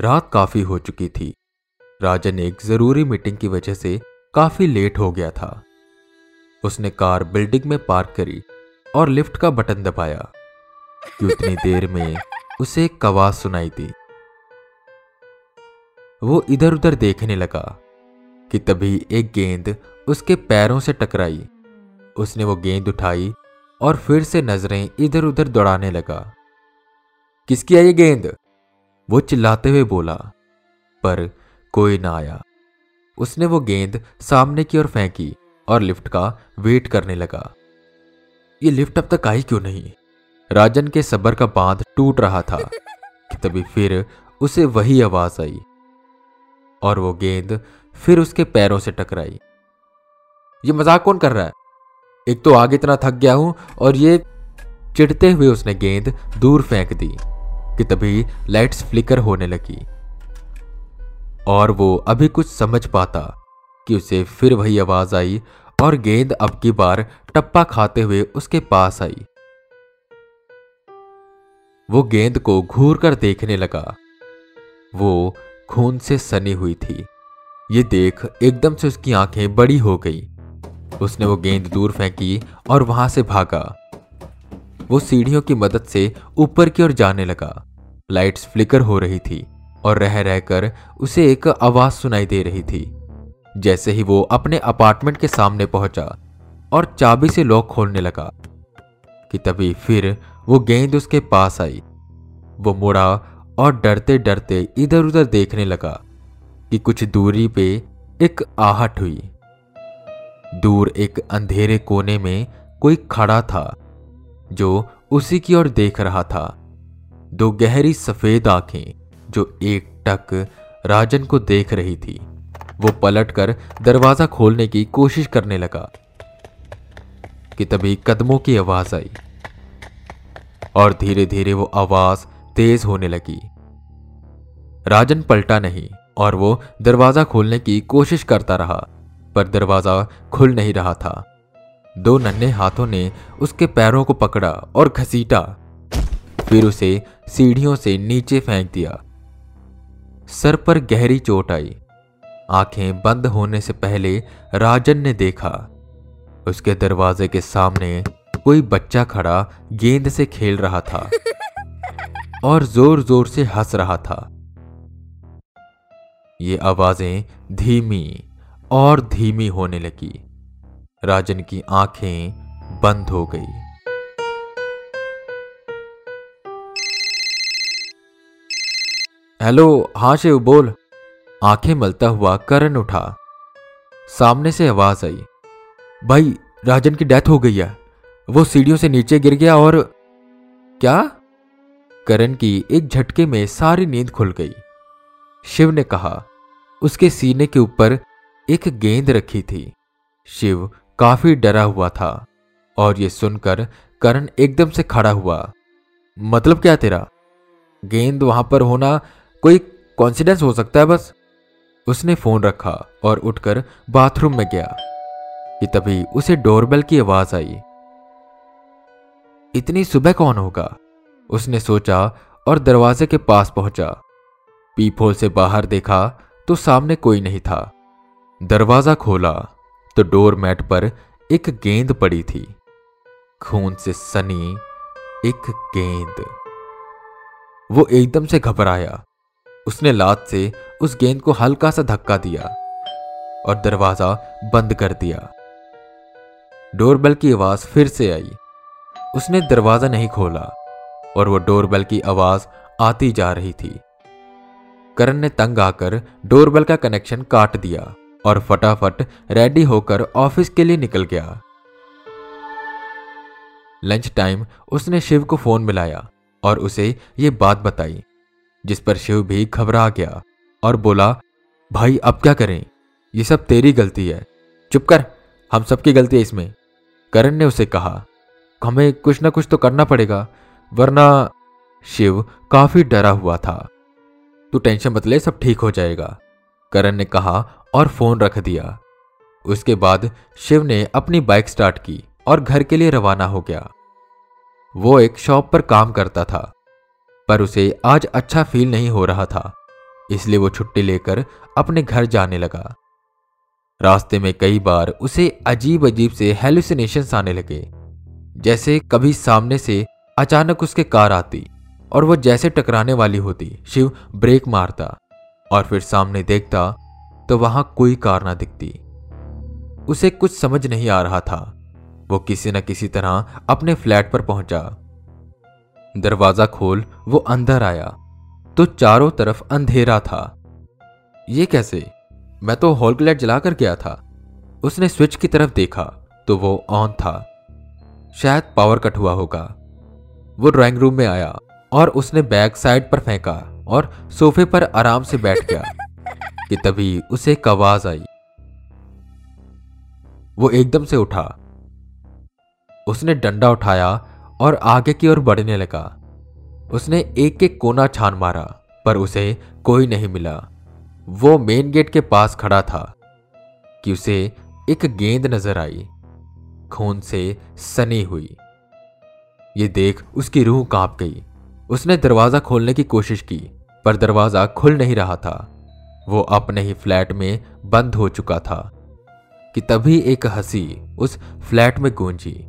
रात काफ़ी हो चुकी थी। राजन एक ज़रूरी मीटिंग की वजह से काफ़ी लेट हो गया था। उसने कार बिल्डिंग में पार्क करी और लिफ्ट का बटन दबाया। कि उतनी देर में उसे एक आवाज़ सुनाई दी। वो इधर उधर देखने लगा कि तभी एक गेंद उसके पैरों से टकराई। उसने वो गेंद उठाई और फिर से नज़रें इधर उधर दौड़ाने लगा। किसकी है ये गेंद? वो चिल्लाते हुए बोला, पर कोई ना आया। उसने वो गेंद सामने की ओर फेंकी और लिफ्ट का वेट करने लगा। ये लिफ्ट अब तक आई क्यों नहीं? राजन के सबर का बाँध टूट रहा था कि तभी फिर उसे वही आवाज़ आई और वो गेंद फिर उसके पैरों से टकराई। ये मज़ाक कौन कर रहा है? एक तो आगे इतना थक गया हूँ और ये चिढ़ते हुए उसने गेंद दूर फेंक दी। कि तभी लाइट्स फ्लिकर होने लगी। और वो अभी कुछ समझ पाता कि उसे फिर वही आवाज़ आई और गेंद अब की बार टप्पा खाते हुए उसके पास आई। वो गेंद को घूर कर देखने लगा। वो खून से सनी हुई थी। ये देख एकदम से उसकी आँखें बड़ी हो गई। उसने वो गेंद दूर फेंकी और वहाँ से भागा। वो सीढ़ियों की मदद से ऊपर की ओर जाने लगा। लाइट्स फ्लिकर हो रही थी और रह रहकर उसे एक आवाज़ सुनाई दे रही थी। जैसे ही वो अपने अपार्टमेंट के सामने पहुँचा और चाबी से लॉक खोलने लगा कि तभी फिर वो गेंद उसके पास आई। वो मुड़ा और डरते डरते इधर उधर देखने लगा कि कुछ दूरी पे एक आहट हुई। दूर एक अंधेरे कोने में कोई खड़ा था जो उसी की ओर देख रहा था। दो गहरी सफ़ेद आँखें जो एक टक राजन को देख रही थी। वो पलटकर दरवाज़ा खोलने की कोशिश करने लगा कि तभी कदमों की आवाज़ आई और धीरे धीरे वो आवाज़ तेज होने लगी। राजन पलटा नहीं और वो दरवाज़ा खोलने की कोशिश करता रहा, पर दरवाज़ा खुल नहीं रहा था। दो नन्हे हाथों ने उसके पैरों को पकड़ा और घसीटा। फिर उसे सीढ़ियों से नीचे फेंक दिया। सर पर गहरी चोट आई। आँखें बंद होने से पहले राजन ने देखा। उसके दरवाजे के सामने कोई बच्चा खड़ा गेंद से खेल रहा था और ज़ोर ज़ोर से हंस रहा था। ये आवाज़ें धीमी और धीमी होने लगी। राजन की आँखें बंद हो गई। हेलो हाँ शिव, बोल। आँखें मलता हुआ करण उठा। सामने से आवाज़ आई। भाई, राजन की डेथ हो गई है। वो सीढ़ियों से नीचे गिर गया और क्या? करण की एक झटके में सारी नींद खुल गई। शिव ने कहा, उसके सीने के ऊपर एक गेंद रखी थी। शिव काफ़ी डरा हुआ था और यह सुनकर करण एकदम से खड़ा हुआ। मतलब क्या तेरा? गेंद वहाँ पर होना कोई कॉन्सिडेंस हो सकता है बस? उसने फ़ोन रखा और उठकर बाथरूम में गया, कि तभी उसे डोरबेल की आवाज़ आई। इतनी सुबह कौन होगा? उसने सोचा और दरवाजे के पास पहुँचा। पीपोल से बाहर देखा तो सामने कोई नहीं था। दरवाज़ा खोला तो डोर मैट पर एक गेंद पड़ी थी। खून से सनी एक गेंद। वो एकदम से घबराया। उसने लात से उस गेंद को हल्का सा धक्का दिया और दरवाज़ा बंद कर दिया। डोरबेल की आवाज़ फिर से आई। उसने दरवाज़ा नहीं खोला और वो डोरबेल की आवाज़ आती जा रही थी। करण ने तंग आकर डोरबेल का कनेक्शन काट दिया और फटाफट रेडी होकर ऑफ़िस के लिए निकल गया। लंच टाइम उसने शिव को फ़ोन मिलाया और उसे ये बात बताई जिस पर शिव भी घबरा गया और बोला, भाई, अब क्या करें? ये सब तेरी गलती है। चुप कर, हम सबकी गलती है इसमें। करण ने उसे कहा, हमें कुछ ना कुछ तो करना पड़ेगा, वरना शिव काफ़ी डरा हुआ था। तू टेंशन मत ले, सब ठीक हो जाएगा। करण ने कहा और फ़ोन रख दिया। उसके बाद शिव ने अपनी बाइक स्टार्ट की और घर के लिए रवाना हो गया। वो एक शॉप पर काम करता था। पर उसे आज अच्छा फील नहीं हो रहा था, इसलिए वो छुट्टी लेकर अपने घर जाने लगा। रास्ते में कई बार उसे अजीब अजीब से हेलुसिनेशन आने लगे, जैसे कभी सामने से अचानक उसके कार आती और वो जैसे टकराने वाली होती, शिव ब्रेक मारता और फिर सामने देखता तो वहाँ कोई कार ना दिखती। उसे कुछ समझ नहीं आ रहा था, वो किसी न किसी तरह अपने फ्लैट पर पहुँचा। दरवाज़ा खोल, वो अंदर आया। तो चारों तरफ़ अंधेरा था। ये कैसे? मैं तो हॉल की लाइट जलाकर गया था। उसने स्विच की तरफ़ देखा तो वो ऑन था। शायद पावर कट हुआ होगा। वो ड्राइंग रूम में आया और उसने बैग साइड पर फेंका और सोफे पर आराम से बैठ गया कि तभी उसे एक आवाज़ आई। वो एकदम से उठा। उसने डंडा उठाया और आगे की ओर बढ़ने लगा। उसने एक एक कोना छान मारा, पर उसे कोई नहीं मिला। वो मेन गेट के पास खड़ा था कि उसे एक गेंद नज़र आई। खून से सनी हुई। ये देख उसकी रूह काँप गई। उसने दरवाज़ा खोलने की कोशिश की, पर दरवाज़ा खुल नहीं रहा था। वो अपने ही फ्लैट में बंद हो चुका था कि तभी एक हँसी उस फ्लैट में गूंजी।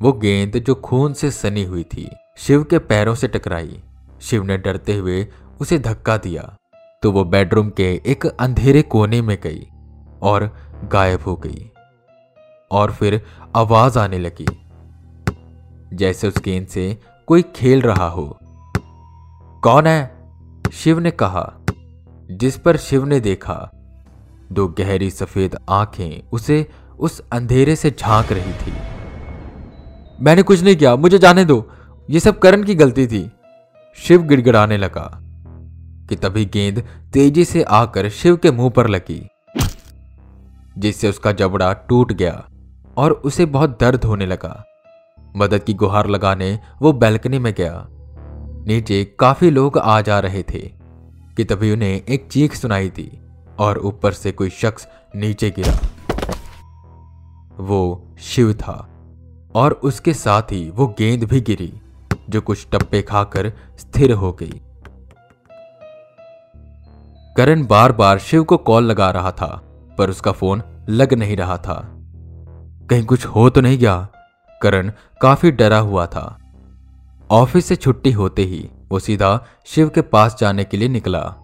वो गेंद जो खून से सनी हुई थी, शिव के पैरों से टकराई। शिव ने डरते हुए उसे धक्का दिया तो वो बेडरूम के एक अंधेरे कोने में गई और गायब हो गई और फिर आवाज़ आने लगी। जैसे उस गेंद से कोई खेल रहा हो। कौन है? शिव ने कहा, जिस पर शिव ने देखा। दो गहरी सफ़ेद आँखें उसे उस अंधेरे से झाँक रही थी। मैंने कुछ नहीं किया, मुझे जाने दो। ये सब करण की गलती थी। शिव गिड़गिड़ाने लगा कि तभी गेंद तेज़ी से आकर शिव के मुँह पर लगी, जिससे उसका जबड़ा टूट गया और उसे बहुत दर्द होने लगा। मदद की गुहार लगाने वो बैल्कनी में गया। नीचे काफ़ी लोग आ जा रहे थे कि तभी उन्हें एक चीख सुनाई दी और ऊपर से कोई शख्स नीचे गिरा। वो शिव था। और उसके साथ ही वो गेंद भी गिरी, जो कुछ टप्पे खाकर स्थिर हो गई। करण बार बार शिव को कॉल लगा रहा था, पर उसका फ़ोन लग नहीं रहा था। कहीं कुछ हो तो नहीं गया। करण काफ़ी डरा हुआ था। ऑफ़िस से छुट्टी होते ही वो सीधा शिव के पास जाने के लिए निकला,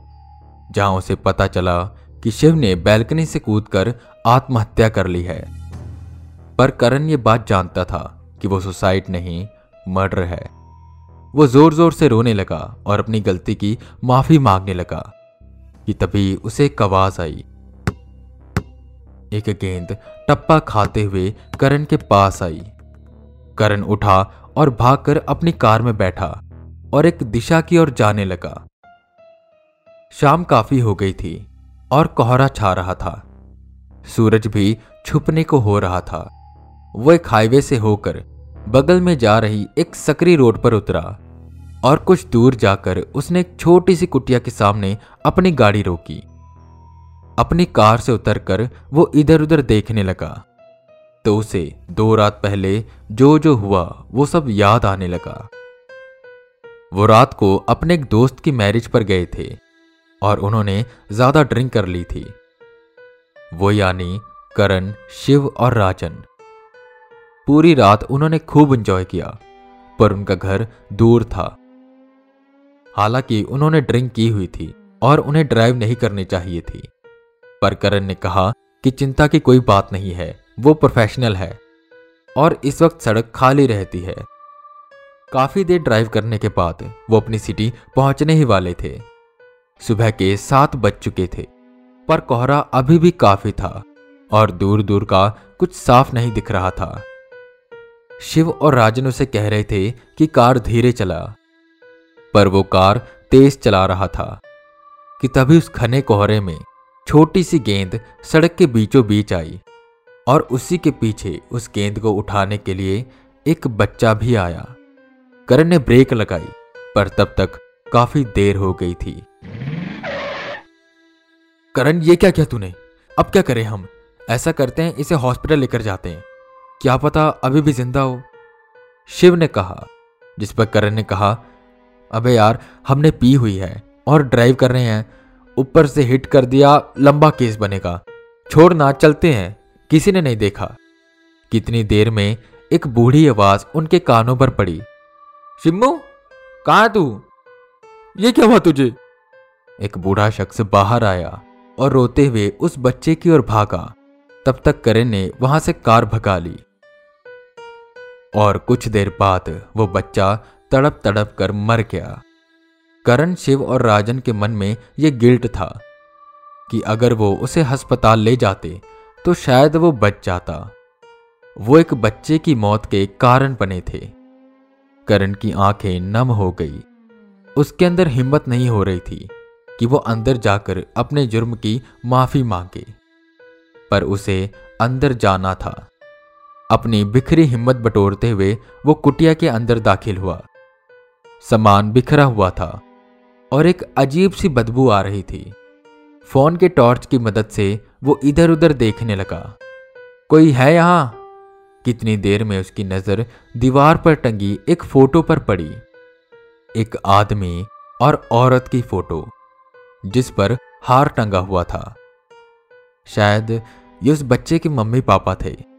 जहाँ उसे पता चला कि शिव ने बैल्कनी से कूदकर आत्महत्या कर ली है। पर करण ये बात जानता था कि वो सुसाइड नहीं, मर्डर है। वो ज़ोर ज़ोर से रोने लगा और अपनी गलती की माफ़ी मांगने लगा कि तभी उसे एक आवाज़ आई। एक गेंद टप्पा खाते हुए करण के पास आई। करण उठा और भागकर अपनी कार में बैठा और एक दिशा की ओर जाने लगा। शाम काफ़ी हो गई थी और कोहरा छा रहा था। सूरज भी छुपने को हो रहा था। वो एक हाईवे से होकर बगल में जा रही एक सकरी रोड पर उतरा और कुछ दूर जाकर उसने एक छोटी सी कुटिया के सामने अपनी गाड़ी रोकी। अपनी कार से उतरकर वो इधर उधर देखने लगा। तो उसे दो रात पहले जो जो हुआ, वो सब याद आने लगा। वो रात को अपने एक दोस्त की मैरिज पर गए थे और उन्होंने ज़्यादा ड्रिंक कर ली थी। वो यानी करण, शिव और राजन। पूरी रात उन्होंने खूब एंजॉय किया, पर उनका घर दूर था। हालाँकि उन्होंने ड्रिंक की हुई थी और उन्हें ड्राइव नहीं करनी चाहिए थी। पर करण ने कहा कि चिंता की कोई बात नहीं है, वो प्रोफेशनल है और इस वक्त सड़क खाली रहती है। काफ़ी देर ड्राइव करने के बाद वो अपनी सिटी पहुँचने ही वाले थे। सुबह के सात बज चुके थे, पर कोहरा अभी भी काफ़ी था और दूर दूर का कुछ साफ़ नहीं दिख रहा था। शिव और राजन उसे कह रहे थे कि कार धीरे चला, पर वो कार तेज चला रहा था, कि तभी उस घने कोहरे में छोटी सी गेंद सड़क के बीचों बीच आई, और उसी के पीछे उस गेंद को उठाने के लिए एक बच्चा भी आया। करण ने ब्रेक लगाई, पर तब तक काफ़ी देर हो गई थी। करण, ये क्या किया तूने? अब क्या करें हम? ऐसा करते हैं, इसे हॉस्पिटल लेकर जाते हैं। क्या पता अभी भी ज़िंदा हो। शिव ने कहा, जिस पर करण ने कहा, अबे यार, हमने पी हुई है और ड्राइव कर रहे हैं। ऊपर से हिट कर दिया, लंबा केस बनेगा। छोड़ना चलते हैं। किसी ने नहीं देखा। कितनी देर में एक बूढ़ी आवाज़ उनके कानों पर पड़ी। शिम्मू, कहा तू? ये क्या हुआ तुझे? एक बूढ़ा शख्स बाहर आया और रोते हुए उस बच्चे की ओर भागा। तब तक करण ने वहाँ से कार भगा ली। और कुछ देर बाद वो बच्चा तड़प तड़प कर मर गया। करण, शिव और राजन के मन में यह गिल्ट था कि अगर वो उसे अस्पताल ले जाते तो शायद वो बच जाता। वो एक बच्चे की मौत के कारण बने थे। करण की आँखें नम हो गई। उसके अंदर हिम्मत नहीं हो रही थी कि वो अंदर जाकर अपने जुर्म की माफ़ी मांगे। पर उसे अंदर जाना था। अपनी बिखरी हिम्मत बटोरते हुए वो कुटिया के अंदर दाखिल हुआ। सामान बिखरा हुआ था और एक अजीब सी बदबू आ रही थी। फ़ोन के टॉर्च की मदद से वो इधर उधर देखने लगा। कोई है यहाँ? कितनी देर में उसकी नज़र दीवार पर टंगी एक फ़ोटो पर पड़ी। एक आदमी और औरत की फ़ोटो, जिस पर हार टंगा हुआ था। शायद ये उस बच्चे के मम्मी पापा थे।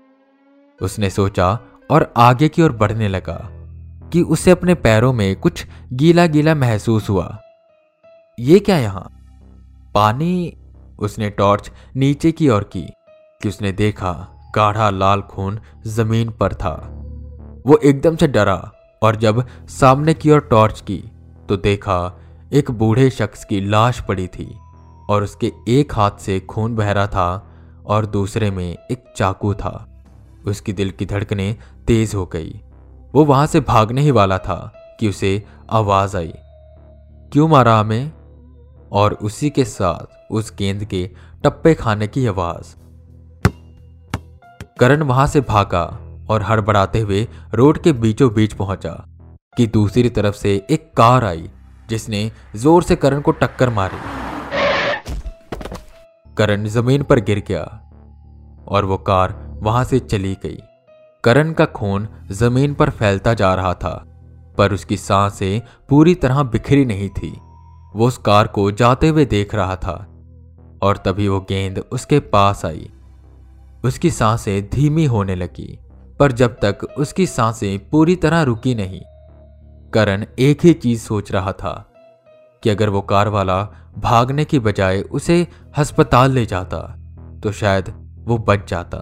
उसने सोचा और आगे की ओर बढ़ने लगा कि उसे अपने पैरों में कुछ गीला गीला महसूस हुआ। ये क्या यहाँ? पानी, उसने टॉर्च नीचे की ओर की कि उसने देखा गाढ़ा लाल खून ज़मीन पर था। वो एकदम से डरा और जब सामने की ओर टॉर्च की तो देखा एक बूढ़े शख्स की लाश पड़ी थी और उसके एक हाथ से खून बह रहा था और दूसरे में एक चाकू था। उसकी दिल की धड़कनें तेज हो गई। वो वहाँ से भागने ही वाला था कि उसे आवाज़ आई, क्यों मारा हमें? और उसी के साथ उस गेंद के टप्पे खाने की आवाज़। करण वहाँ से भागा और हड़बड़ाते हुए रोड के बीचों बीच पहुँचा कि दूसरी तरफ़ से एक कार आई, जिसने ज़ोर से करण को टक्कर मारी। करण ज़मीन पर गिर गया और वो कार वहाँ से चली गई। करण का खून ज़मीन पर फैलता जा रहा था, पर उसकी साँसें पूरी तरह बिखरी नहीं थी। वो उस कार को जाते हुए देख रहा था, और तभी वो गेंद उसके पास आई। उसकी साँसें धीमी होने लगी, पर जब तक उसकी साँसें पूरी तरह रुकी नहीं, करण एक ही चीज़ सोच रहा था, कि अगर वो कार वाला भागने की बजाय उसे अस्पताल ले जाता तो शायद वो बच जाता।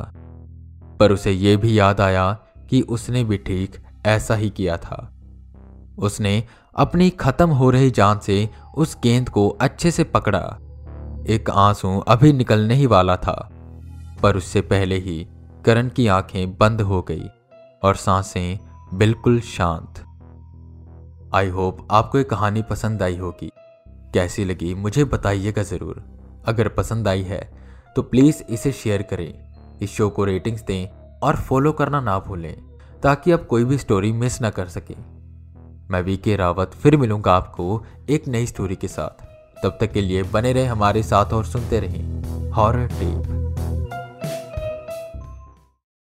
पर उसे यह भी याद आया कि उसने भी ठीक ऐसा ही किया था। उसने अपनी खत्म हो रही जान से उस गेंद को अच्छे से पकड़ा। एक आँसू अभी निकलने ही वाला था, पर उससे पहले ही करण की आँखें बंद हो गई और साँसें बिल्कुल शांत। आई होप आपको ये कहानी पसंद आई होगी। कैसी लगी मुझे बताइएगा ज़रूर। अगर पसंद आई है तो प्लीज़ इसे शेयर करें। इस शो को रेटिंग्स दें और फॉलो करना ना भूलें, ताकि आप कोई भी स्टोरी मिस ना कर सकें। मैं वी के रावत फिर मिलूँगा आपको एक नई स्टोरी के साथ। तब तक के लिए बने रहे हमारे साथ और सुनते रहें हॉरर टेप